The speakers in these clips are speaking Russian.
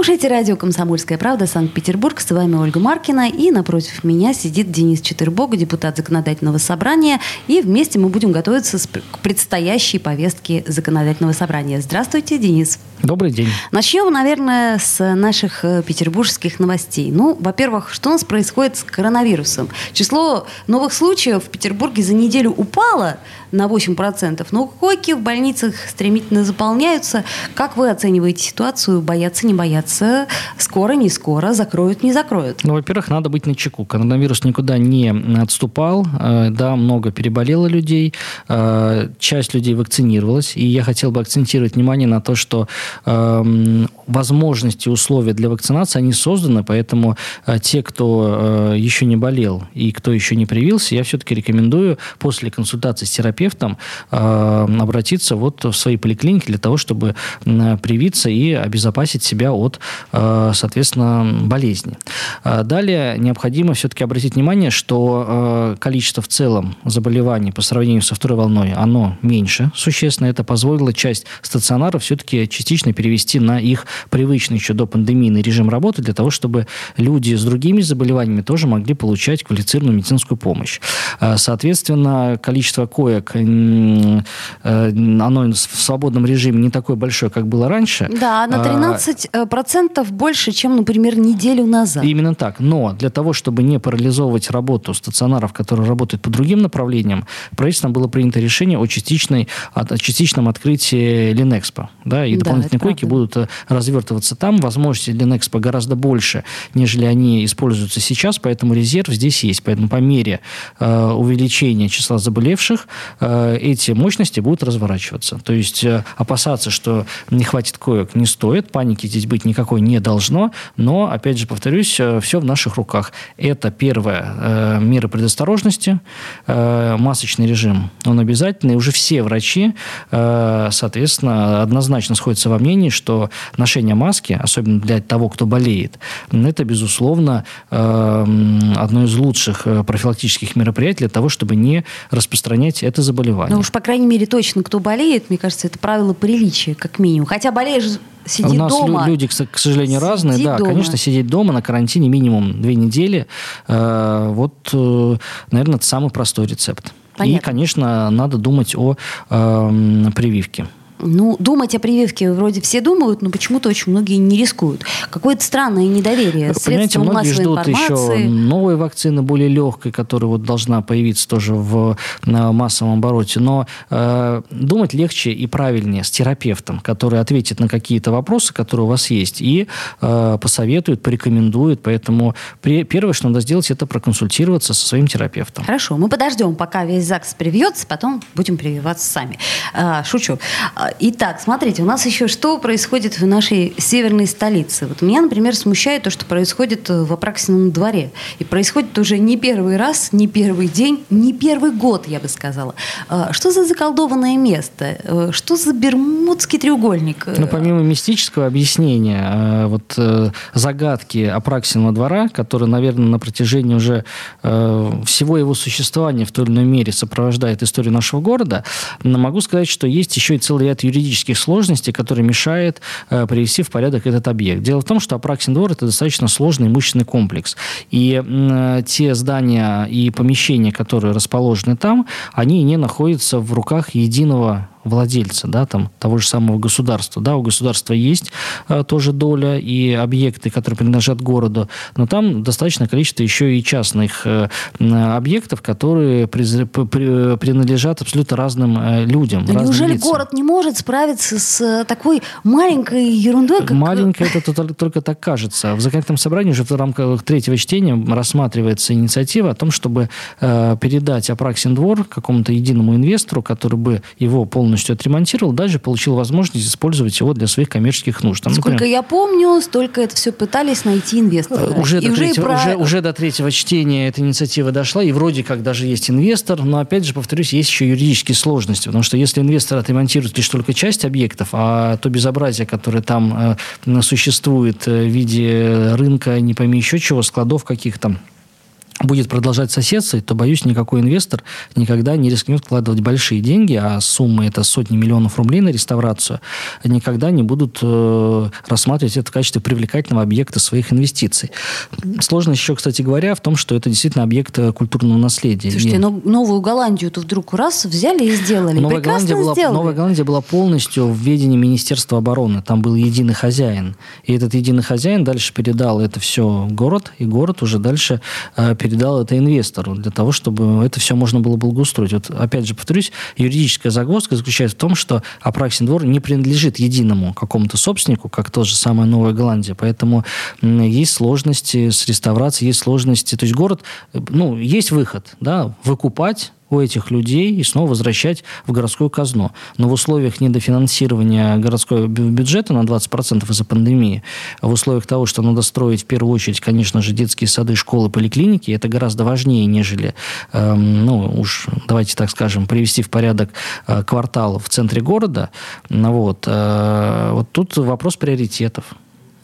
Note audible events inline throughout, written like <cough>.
Слушаете радио «Комсомольская правда» Санкт-Петербург. С вами Ольга Маркина. И напротив меня сидит Денис Четырбога, депутат Законодательного собрания. И вместе мы будем готовиться к предстоящей повестке Законодательного собрания. Здравствуйте, Денис. Добрый день. Начнем, наверное, с наших э, петербургских новостей. Ну, во-первых, что у нас происходит с коронавирусом? Число новых случаев в Петербурге за неделю упало на 8%, но койки в больницах стремительно заполняются. Как вы оцениваете ситуацию? Боятся, не боятся? Скоро, не скоро? Закроют, не закроют? Ну, во-первых, надо быть на чеку. Коронавирус никуда не отступал. Э, да, много переболело людей. Э, часть людей вакцинировалась. И я хотел бы акцентировать внимание на то, что Эм, возможности, условия для вакцинации, они созданы, поэтому э, те, кто еще не болел и кто еще не привился, я все-таки рекомендую после консультации с терапевтом обратиться вот в свои поликлиники для того, чтобы привиться и обезопасить себя от, соответственно, болезни. Далее необходимо все-таки обратить внимание, что количество в целом заболеваний по сравнению со второй волной, оно меньше существенно. Это позволило часть стационаров все-таки частично перевести на их привычный еще до пандемийный режим работы для того, чтобы люди с другими заболеваниями тоже могли получать квалифицированную медицинскую помощь. Соответственно, количество коек, э, оно в свободном режиме не такое большое, как было раньше. Да, на 13% а, процентов больше, чем, например, неделю назад. Именно так. Но для того, чтобы не парализовывать работу стационаров, которые работают по другим направлениям, правительством было принято решение о, частичной, о частичном открытии Линэкспо. Да, и да, дополнительные койки будут э, развертываться там. Возможности Нexpo гораздо больше, нежели они используются сейчас, поэтому резерв здесь есть. Поэтому по мере э, увеличения числа заболевших э, эти мощности будут разворачиваться. То есть э, опасаться, что не хватит коек, не стоит. Паники здесь быть никакой не должно. Но, опять же, повторюсь, э, все в наших руках. Это первая э, мера предосторожности. Э, масочный режим, он обязательный. Уже все врачи, соответственно, однозначно сходятся во мнении, что ношение маски, особенно для того, кто болеет, это, безусловно, одно из лучших профилактических мероприятий для того, чтобы не распространять это заболевание. Ну уж, по крайней мере, точно, кто болеет, мне кажется, это правило приличия, как минимум. Хотя болеешь Сиди У нас дома. люди, к сожалению, Сиди разные. Да, дома. конечно, сидеть дома на карантине минимум две недели. Э, вот, э, наверное, это самый простой рецепт. Понятно. И, конечно, надо думать о э, прививке. Ну, думать о прививке вроде все думают, но почему-то очень многие не рискуют. Какое-то странное недоверие. Понимаете, многие ждут информации. еще новой вакцины, более легкой, которая вот должна появиться тоже в массовом обороте. Но э, думать легче и правильнее с терапевтом, который ответит на какие-то вопросы, которые у вас есть, и э, посоветует, порекомендует. Поэтому при, первое, что надо сделать, это проконсультироваться со своим терапевтом. Хорошо, мы подождем, пока весь ЗАГС привьется, потом будем прививаться сами. А, шучу. Итак, смотрите, у нас еще что происходит в нашей северной столице. Вот меня, например, смущает то, что происходит в Апраксином дворе. И происходит уже не первый раз, не первый день, не первый год, я бы сказала. А, что за заколдованное место? Э, что за Бермудский треугольник? Ну, помимо мистического объяснения, э, вот э, загадки Апраксиного двора, который, наверное, на протяжении уже всего его существования в той или иной мере сопровождает историю нашего города, могу сказать, что есть еще и целый ряд юридических сложностей, которые мешают э, привести в порядок этот объект. Дело в том, что Апраксин двор – это достаточно сложный имущественный комплекс. И э, те здания и помещения, которые расположены там, они не находятся в руках единого владельца, да, там, того же самого государства. Да, у государства есть а, тоже доля и объекты, которые принадлежат городу, но там достаточное количество еще и частных а, объектов, которые при, при, принадлежат абсолютно разным а, людям. Разным неужели лицам. город не может справиться с такой маленькой ерундой? Как... Маленькая, это только, только так кажется. В законодательном собрании уже в рамках третьего чтения рассматривается инициатива о том, чтобы э, передать Апраксин двор какому-то единому инвестору, который бы его полностью полностью отремонтировал, дальше получил возможность использовать его для своих коммерческих нужд. Там, Сколько например, я помню, столько это все пытались найти инвесторы. Уже, и до, уже, третьего, про... уже, уже до третьего чтения эта инициатива дошла, и вроде как даже есть инвестор, но опять же, повторюсь, есть еще юридические сложности, потому что если инвестор отремонтирует лишь только часть объектов, а то безобразие, которое там э, существует э, в виде рынка, не пойми еще чего, складов каких-то, будет продолжать соседствовать, то, боюсь, никакой инвестор никогда не рискнет вкладывать большие деньги, а суммы это сотни миллионов рублей на реставрацию, никогда не будут э, рассматривать это в качестве привлекательного объекта своих инвестиций. Сложность еще, кстати говоря, в том, что это действительно объект э, культурного наследия. Слушайте, но Новую Голландию-то вдруг раз взяли и сделали. Новая Прекрасно Голландия, была, сделали. Новая Голландия была полностью в ведении Министерства обороны. Там был единый хозяин. И этот единый хозяин дальше передал это все город, и город уже дальше э, передал это инвестору для того, чтобы это все можно было благоустроить. Вот опять же повторюсь, юридическая загвоздка заключается в том, что Апраксин двор не принадлежит единому какому-то собственнику, как тот же самая Новая Голландия. Поэтому есть сложности с реставрацией, есть сложности. То есть город, ну, есть выход, да, выкупать у этих людей и снова возвращать в городскую казну. Но в условиях недофинансирования городского бюджета на 20% из-за пандемии, в условиях того, что надо строить в первую очередь, конечно же, детские сады, школы, поликлиники, это гораздо важнее, нежели, э, ну, уж давайте так скажем, привести в порядок э, квартал в центре города. Вот, э, вот тут вопрос приоритетов.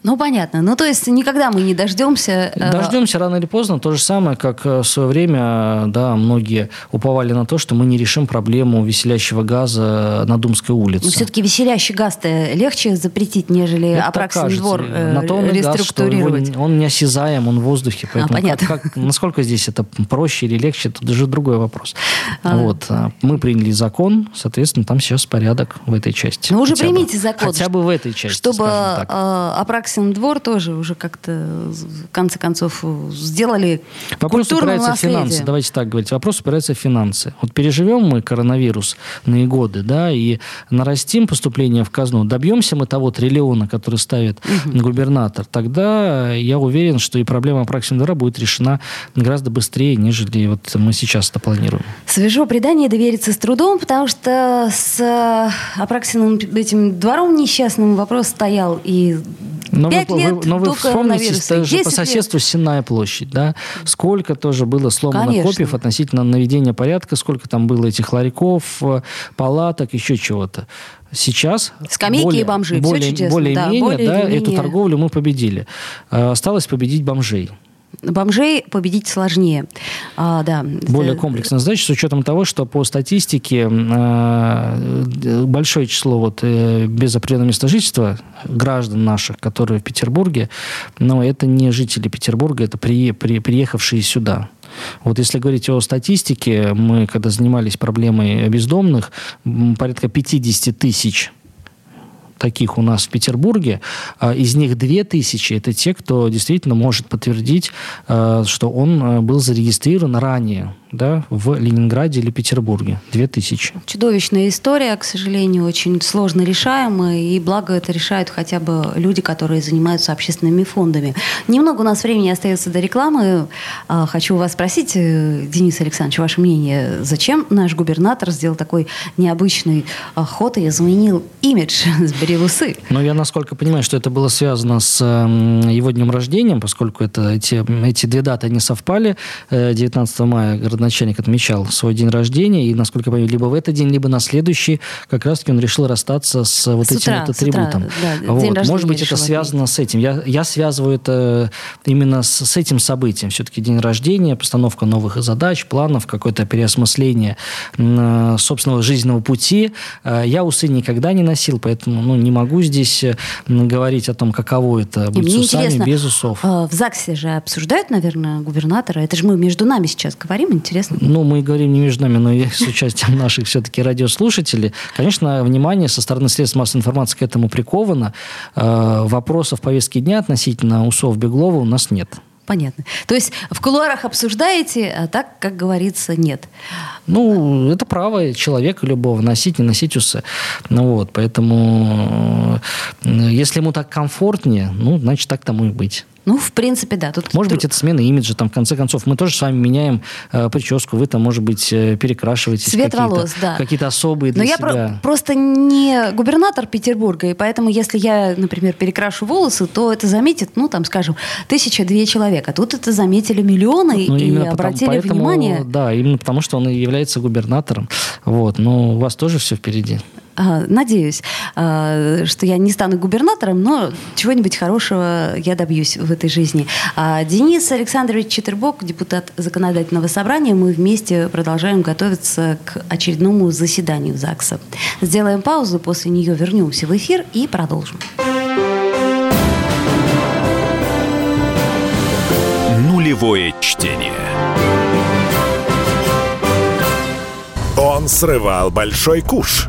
Ну, понятно. Ну, то есть никогда мы не дождемся... Э, дождемся рано или поздно. То же самое, как э, в свое время, да, многие уповали на то, что мы не решим проблему веселящего газа на Думской улице. Но все-таки веселящий газ-то легче запретить, нежели Апраксин двор э, на то он реструктурировать. Газ, он, он неосязаем, он в воздухе. А, поэтому а, понятно. Как, как, насколько здесь это проще или легче, это даже другой вопрос. А. Вот. А мы приняли закон, соответственно, там сейчас порядок в этой части. Ну, уже примите бы. закон. Хотя бы в этой части, Чтобы Апраксин Апраксин двор тоже уже как-то, в конце концов, сделали Вопрос упирается в финансы, давайте так говорить. Вопрос упирается в финансы. Вот переживем мы коронавирус на годы, да, и нарастим поступление в казну, добьемся мы того триллиона, который ставит угу. губернатор, тогда я уверен, что и проблема Апраксин двора будет решена гораздо быстрее, нежели вот мы сейчас это планируем. Свежо предание довериться с трудом, потому что с Апраксиным этим двором несчастным вопрос стоял и но Пять вы, лет вы, но вы вспомните же по соседству лет. Сенная площадь, да? Сколько тоже было сломано Конечно. копьев относительно наведения порядка, сколько там было этих ларьков, э, палаток, еще чего-то. Сейчас скамейки более, и бомжи, более, все чудесно. Более-менее, да, более да, менее. эту торговлю мы победили. Э, осталось победить бомжей. Бомжей победить сложнее. А, да. Более комплексная задача с учетом того, что по статистике э, большое число вот, э, без определенного места жительства граждан наших, которые в Петербурге, но это не жители Петербурга, это при, при, приехавшие сюда. Вот если говорить о статистике, мы когда занимались проблемой бездомных, порядка 50 тысяч таких у нас в Петербурге. А, из них 2000 – это те, кто действительно может подтвердить, а, что он а, был зарегистрирован ранее да, в Ленинграде или Петербурге. 2000. Чудовищная история, к сожалению, очень сложно решаемая, и благо это решают хотя бы люди, которые занимаются общественными фондами. Немного у нас времени остается до рекламы. Хочу вас спросить, э, Денис Александрович, ваше мнение, зачем наш губернатор сделал такой необычный ход и изменил имидж <laughs> Ревусы. Но я, насколько понимаю, что это было связано с его днем рождения, поскольку это, эти, эти две даты не совпали. 19 э, мая городначальник отмечал свой день рождения, и, насколько я понимаю, либо в этот день, либо на следующий, как раз-таки он решил расстаться с вот с этим утра, вот атрибутом. Утра, да, вот. Может быть, это связано отметить. с этим. Я, я связываю это именно с, с этим событием. Все-таки день рождения, постановка новых задач, планов, какое-то переосмысление собственного жизненного пути. Э, я усы никогда не носил, поэтому ну, не могу здесь э, говорить о том, каково это быть с усами, без усов. А, в ЗАГСе же обсуждают, наверное, губернатора. Это же мы между нами сейчас говорим, интересно. Ну, мы говорим не между нами, но и с участием <laughs> наших все-таки радиослушателей. Конечно, внимание со стороны средств массовой информации к этому приковано. А, вопросов повестки дня относительно усов Беглова у нас нет. Понятно. То есть в кулуарах обсуждаете, а так, как говорится, нет. Ну, это право человека любого, носить, не носить усы. Ну вот, поэтому э, если ему так комфортнее, ну, значит, так тому и быть. Ну, в принципе, да. Тут может быть, это смена имиджа, там, в конце концов. Мы тоже с вами меняем э, прическу, вы там, может быть, э, перекрашиваете Цвет волос, да. Какие-то особые для Но себя. я про- просто не губернатор Петербурга, и поэтому, если я, например, перекрашу волосы, то это заметит, ну, там, скажем, тысяча-две человека. Тут это заметили миллионы Ну, и потому- обратили поэтому, внимание. Да, именно потому, что он и является губернатором. Вот. Но у вас тоже все впереди. А, Надеюсь, а, что я не стану губернатором, но чего-нибудь хорошего я добьюсь в этой жизни. А, Денис Александрович Четербок, депутат законодательного собрания, мы вместе продолжаем готовиться к очередному заседанию ЗАГСа. Сделаем паузу, после нее вернемся в эфир и продолжим. Нулевое чтение. Он срывал большой куш.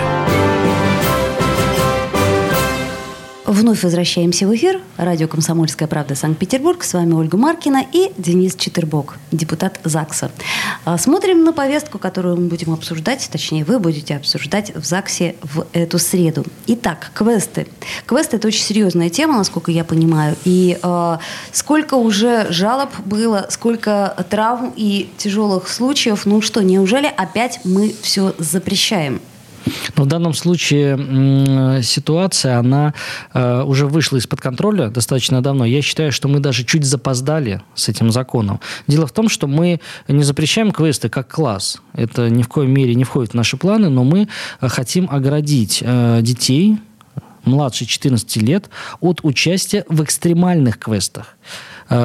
Вновь возвращаемся в эфир. Радио «Комсомольская правда» Санкт-Петербург. С вами Ольга Маркина и Денис Четербок, депутат ЗАГСа. А, Смотрим на повестку, которую мы будем обсуждать, точнее, вы будете обсуждать в ЗАГСе в эту среду. Итак, квесты. Квесты – это очень серьезная тема, насколько я понимаю. И э, сколько уже жалоб было, сколько травм и тяжелых случаев. Ну что, неужели опять мы все запрещаем? Но в данном случае ситуация, она э, уже вышла из-под контроля достаточно давно. Я считаю, что мы даже чуть запоздали с этим законом. Дело в том, что мы не запрещаем квесты как класс. Это ни в коем мере не входит в наши планы, но мы э, хотим оградить э, детей младше 14 лет от участия в экстремальных квестах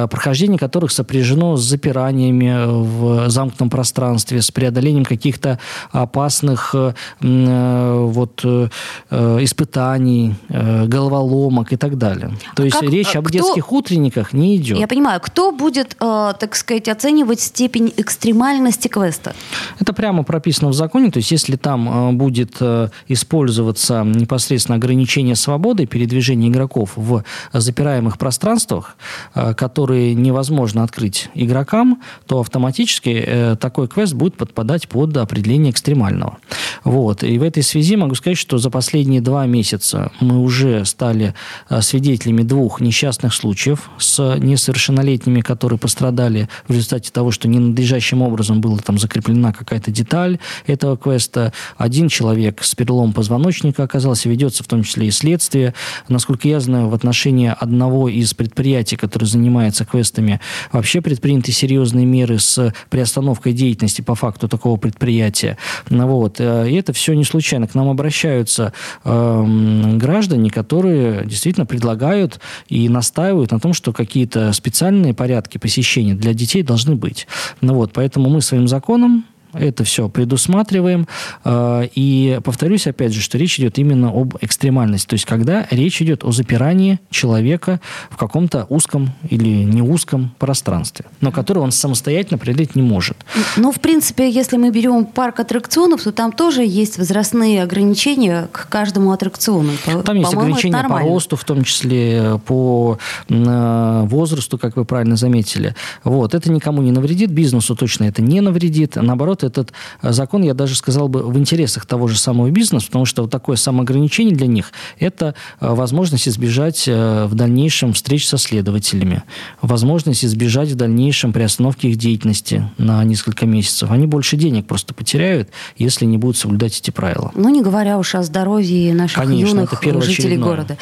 прохождение которых сопряжено с запираниями в замкнутом пространстве, с преодолением каких-то опасных э, э, вот, э, э, испытаний, э, головоломок и так далее. То А есть как- речь а об кто- детских утренниках не идет. Я понимаю, кто будет, э, так сказать, оценивать степень экстремальности квеста? Это прямо прописано в законе, то есть если там э, будет э, использоваться непосредственно ограничение свободы передвижения игроков в запираемых пространствах, э, которые невозможно открыть игрокам, то автоматически э, такой квест будет подпадать под определение экстремального. Вот. И в этой связи могу сказать, что за последние два месяца мы уже стали э, свидетелями двух несчастных случаев с несовершеннолетними, которые пострадали в результате того, что ненадлежащим образом была там закреплена какая-то деталь этого квеста. Один человек с переломом позвоночника оказался, ведется в том числе и следствие. Насколько я знаю, в отношении одного из предприятий, которое занимается квестами, вообще предприняты серьезные меры с приостановкой деятельности по факту такого предприятия. Ну Вот. Э, И это все не случайно. К нам обращаются эм, граждане, которые действительно предлагают и настаивают на том, что какие-то специальные порядки посещения для детей должны быть. Ну вот, поэтому мы своим законом это все предусматриваем. Э, И повторюсь, опять же, что речь идет именно об экстремальности. То есть, когда речь идет о запирании человека в каком-то узком или не узком пространстве, но которое он самостоятельно преодолеть не может. Ну, в принципе, если мы берем парк аттракционов, то там тоже есть возрастные ограничения к каждому аттракциону. По- Там есть ограничения по росту, в том числе по э, возрасту, как вы правильно заметили. Вот. Это никому не навредит, бизнесу точно это не навредит. Наоборот, этот закон, я даже сказал бы, в интересах того же самого бизнеса, потому что вот такое самоограничение для них – это возможность избежать в дальнейшем встреч со следователями, возможность избежать в дальнейшем приостановки их деятельности на несколько месяцев. Они больше денег просто потеряют, если не будут соблюдать эти правила. Ну, не говоря уж о здоровье наших Конечно, юных жителей города.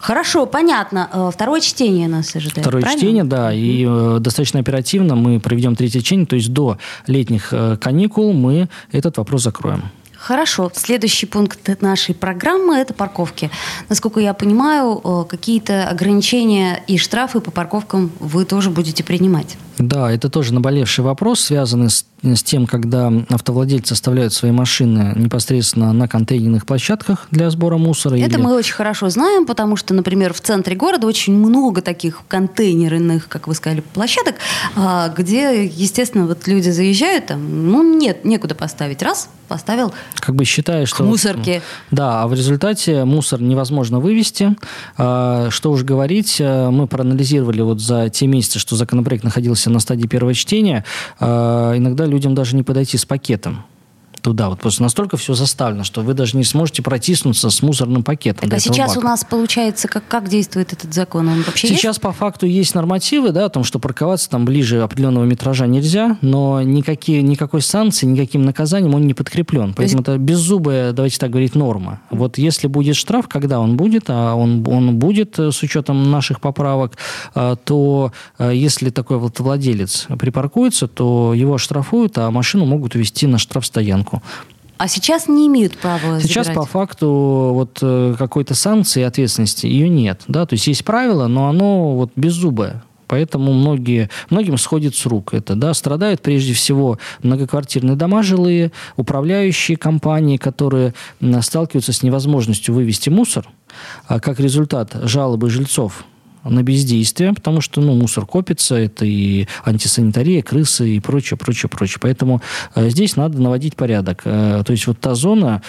Хорошо, понятно. Э, второе чтение нас ожидает. Второе правильно? чтение, да, и э, достаточно оперативно мы проведем третье чтение, то есть до летних э, каникул мы этот вопрос закроем. Хорошо. Следующий пункт нашей программы – это парковки. Насколько я понимаю, э, какие-то ограничения и штрафы по парковкам вы тоже будете принимать. Да, это тоже наболевший вопрос, связанный с, с тем, когда автовладельцы оставляют свои машины непосредственно на контейнерных площадках для сбора мусора. Это или... мы очень хорошо знаем, потому что, например, в центре города очень много таких контейнерных, как вы сказали, площадок, а, где, естественно, вот люди заезжают, там, ну, нет, некуда поставить. Раз, поставил как бы считая, что... мусорки. Да, а в результате мусор невозможно вывести. А, что уж говорить, э, мы проанализировали вот за те месяцы, что законопроект находился на стадии первого чтения, а, иногда людям даже не подойти с пакетом туда. Вот просто настолько все заставлено, что вы даже не сможете протиснуться с мусорным пакетом. Так, а сейчас бака. у нас получается, как, как действует этот закон? Он вообще сейчас есть? по факту есть нормативы, да, о том, что парковаться там ближе определенного метража нельзя, но никакие, никакой санкции, никаким наказанием он не подкреплен. Поэтому есть... это беззубая, давайте так говорить, норма. Вот если будет штраф, когда он будет, а он, он будет э, с учетом наших поправок, э, то э, если такой вот владелец припаркуется, то его штрафуют, а машину могут увезти на штрафстоянку ипотеку. А сейчас не имеют права Сейчас забирать. по факту вот э, какой-то санкции и ответственности ее нет. Да? То есть есть правило, но оно вот беззубое. Поэтому многие, многим сходит с рук это. Да? Страдают прежде всего многоквартирные дома жилые, управляющие компании, которые сталкиваются с невозможностью вывести мусор. А как результат жалобы жильцов на бездействие, потому что ну, мусор копится, это и антисанитария, крысы и прочее, прочее, прочее. Поэтому э, здесь надо наводить порядок. Э, то есть вот та зона,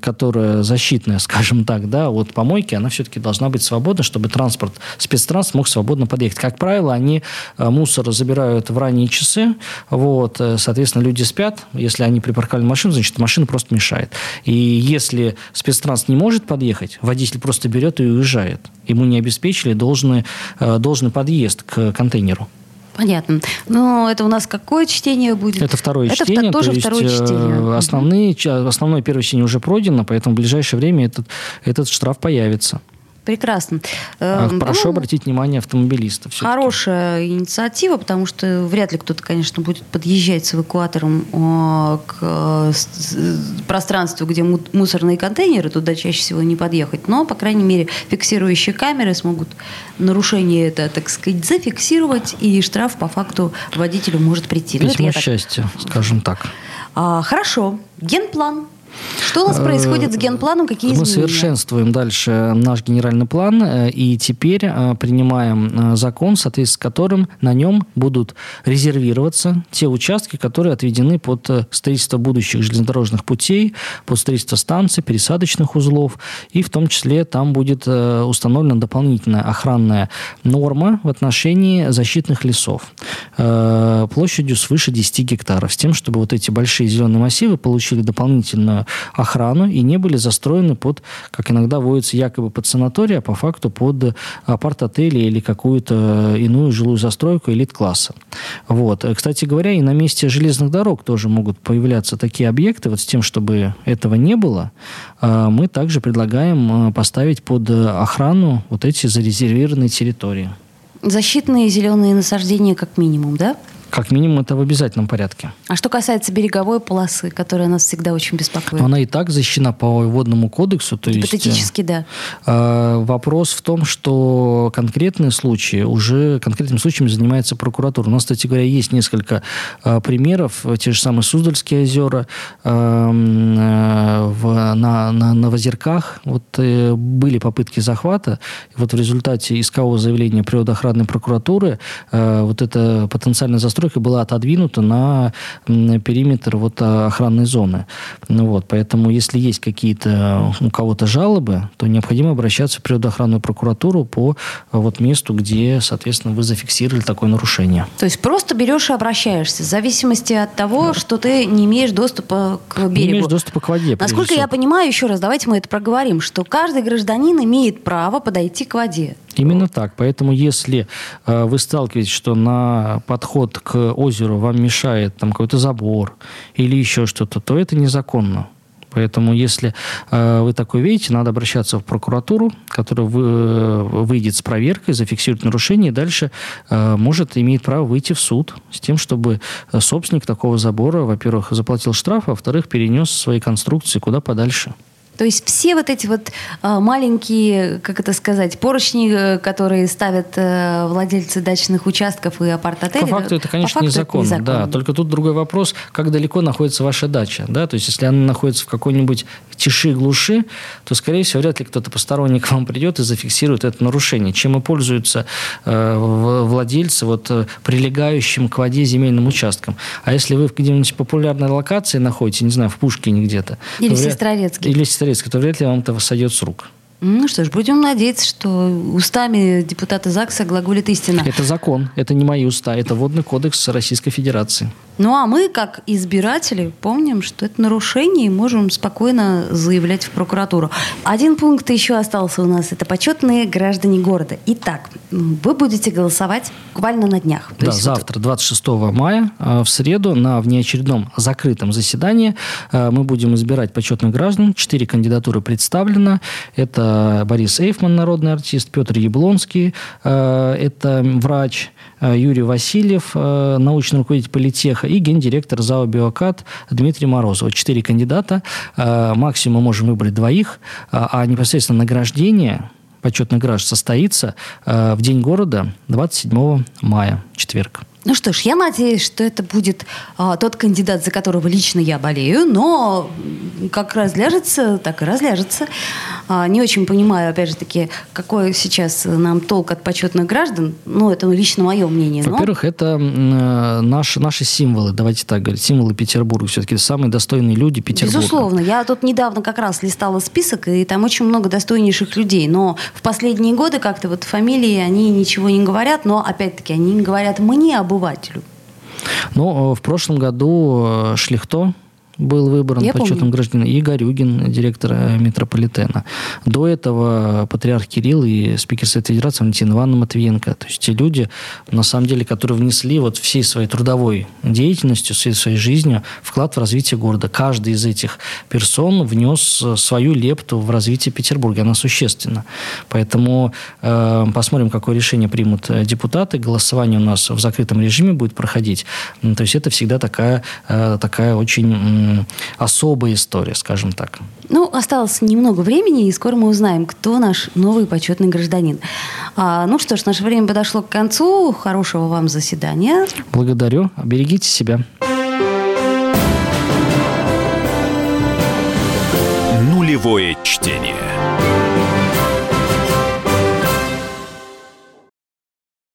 которая защитная, <laughs> скажем так, да, от помойки, она все-таки должна быть свободна, чтобы транспорт, спецтранс мог свободно подъехать. Как правило, они э, мусор забирают в ранние часы, вот, э, соответственно, люди спят, если они припарковали машину, значит, машина просто мешает. И если спецтранс не может подъехать, водитель просто берет и уезжает. Ему не обеспечили должен должны, э, должный подъезд к контейнеру. Понятно. Но это у нас какое чтение будет? Это второе это чтение. Это тоже то второе есть, чтение. Основные, основное первое чтение уже пройдено, поэтому в ближайшее время этот, этот штраф появится. Прекрасно. А, эм, прошу ну, обратить внимание автомобилистов. Хорошая инициатива, потому что вряд ли кто-то, конечно, будет подъезжать с эвакуатором э, к э, пространству, где мусорные контейнеры, туда чаще всего не подъехать. Но, по крайней мере, фиксирующие камеры смогут нарушение это, так сказать, зафиксировать, и штраф по факту водителю может прийти. Письмо ну, счастья, так... скажем так. А, хорошо. Генплан. Что у нас происходит с генпланом? Какие Мы изменения? совершенствуем дальше наш генеральный план, э, и теперь э, принимаем э, закон, в соответствии с которым на нем будут резервироваться те участки, которые отведены под строительство будущих железнодорожных путей, под строительство станций, пересадочных узлов, и в том числе там будет установлена дополнительная охранная норма в отношении защитных лесов площадью свыше 10 гектаров, с тем, чтобы вот эти большие зеленые массивы получили дополнительную охрану и не были застроены под, как иногда водится, якобы под санаторий, а по факту под апарт-отели или какую-то иную жилую застройку элит-класса. Вот. Кстати говоря, и на месте железных дорог тоже могут появляться такие объекты, вот с тем, чтобы этого не было, а, мы также предлагаем а, поставить под охрану вот эти зарезервированные территории. Защитные зеленые насаждения как минимум, да? Как минимум, это в обязательном порядке. А что касается береговой полосы, которая нас всегда очень беспокоит? Она и так защищена по водному кодексу. То Гипотетически, есть, да. Э, вопрос в том, что конкретные случаи, уже конкретным случаем занимается прокуратура. У нас, кстати говоря, есть несколько э, примеров. Те же самые Суздальские озера э, э, в, на, на, на Озерках. Вот э, были попытки захвата. Вот в результате искового заявления природоохранной прокуратуры э, вот это потенциально застройка застройка была отодвинута на периметр вот охранной зоны. Ну, вот, поэтому, если есть какие-то у кого-то жалобы, то необходимо обращаться в природоохранную прокуратуру по вот месту, где, соответственно, вы зафиксировали такое нарушение. То есть просто берешь и обращаешься, в зависимости от того, да. что ты не имеешь доступа к берегу. Не имеешь доступа к воде. Насколько я понимаю, еще раз, давайте мы это проговорим, что каждый гражданин имеет право подойти к воде. Именно так. Поэтому если э, вы сталкиваетесь, что на подход к озеру вам мешает там какой-то забор или еще что-то, то это незаконно. Поэтому, если э, вы такое видите, надо обращаться в прокуратуру, которая вы, э, выйдет с проверкой, зафиксирует нарушение, и дальше э, может, имеет право выйти в суд с тем, чтобы собственник такого забора, во-первых, заплатил штраф, а во-вторых, перенес свои конструкции куда подальше. То есть все вот эти вот а, маленькие, как это сказать, поручни, э, которые ставят э, владельцы дачных участков и апарт-отелей. По факту это, конечно, незаконно, это незаконно. Да. Только тут другой вопрос, как далеко находится ваша дача. Да? То есть если она находится в какой-нибудь тиши, глуши, то, скорее всего, вряд ли кто-то посторонний к вам придет и зафиксирует это нарушение. Чем и пользуются э, владельцы вот, э, прилегающим к воде земельным участком. А если вы в где-нибудь популярной локации находитесь, не знаю, в Пушкине где-то. Или в Сестрорецке. Или в Сестрорецке Советского, то вряд ли вам это сойдет с рук. Ну что ж, будем надеяться, что устами депутата ЗАГСа глаголит истина. Это закон, это не мои уста, это водный кодекс Российской Федерации. Ну а мы, как избиратели, помним, что это нарушение и можем спокойно заявлять в прокуратуру. Один пункт еще остался у нас. Это почетные граждане города. Итак, вы будете голосовать буквально на днях. Да, завтра, 26 мая, э, в среду, на внеочередном закрытом заседании э, мы будем избирать почетных граждан. Четыре кандидатуры представлено. Это Борис Эйфман, народный артист, Петр Яблонский, э, это врач, Юрий Васильев, научный руководитель политеха, и гендиректор ЗАО «Биокат» Дмитрий Морозов. Четыре кандидата. Э, максимум можем выбрать двоих. Э, а непосредственно награждение почетных граждан состоится э, в День города 27 мая, четверг. Ну что ж, я надеюсь, что это будет а, тот кандидат, за которого лично я болею, но как разляжется, так и разляжется. А, не очень понимаю, опять же таки, какой сейчас нам толк от почетных граждан. Ну, это лично мое мнение. Но... Во-первых, это э, наши, наши символы, давайте так говорить, символы Петербурга. Все-таки самые достойные люди Петербурга. Безусловно. Я тут недавно как раз листала список, и там очень много достойнейших людей. Но в последние годы как-то вот фамилии, они ничего не говорят, но, опять-таки, они говорят мне об обывателю? Ну, э, в прошлом году э, Шлихто был выбран Я почетным помню. гражданином, и Горюгин, директор э, метрополитена. До этого патриарх Кирилл и спикер Совета Федерации Валентин Ивановна Матвиенко. То есть те люди, на самом деле, которые внесли вот всей своей трудовой деятельностью, всей своей жизнью вклад в развитие города. Каждый из этих персон внес свою лепту в развитие Петербурга. Она существенна. Поэтому э, посмотрим, какое решение примут э, депутаты. Голосование у нас в закрытом режиме будет проходить. То есть это всегда такая, э, такая очень особая история, скажем так. Ну, осталось немного времени, и скоро мы узнаем, кто наш новый почетный гражданин. А, ну что ж, наше время подошло к концу. Хорошего вам заседания. Благодарю. Берегите себя. Нулевое чтение.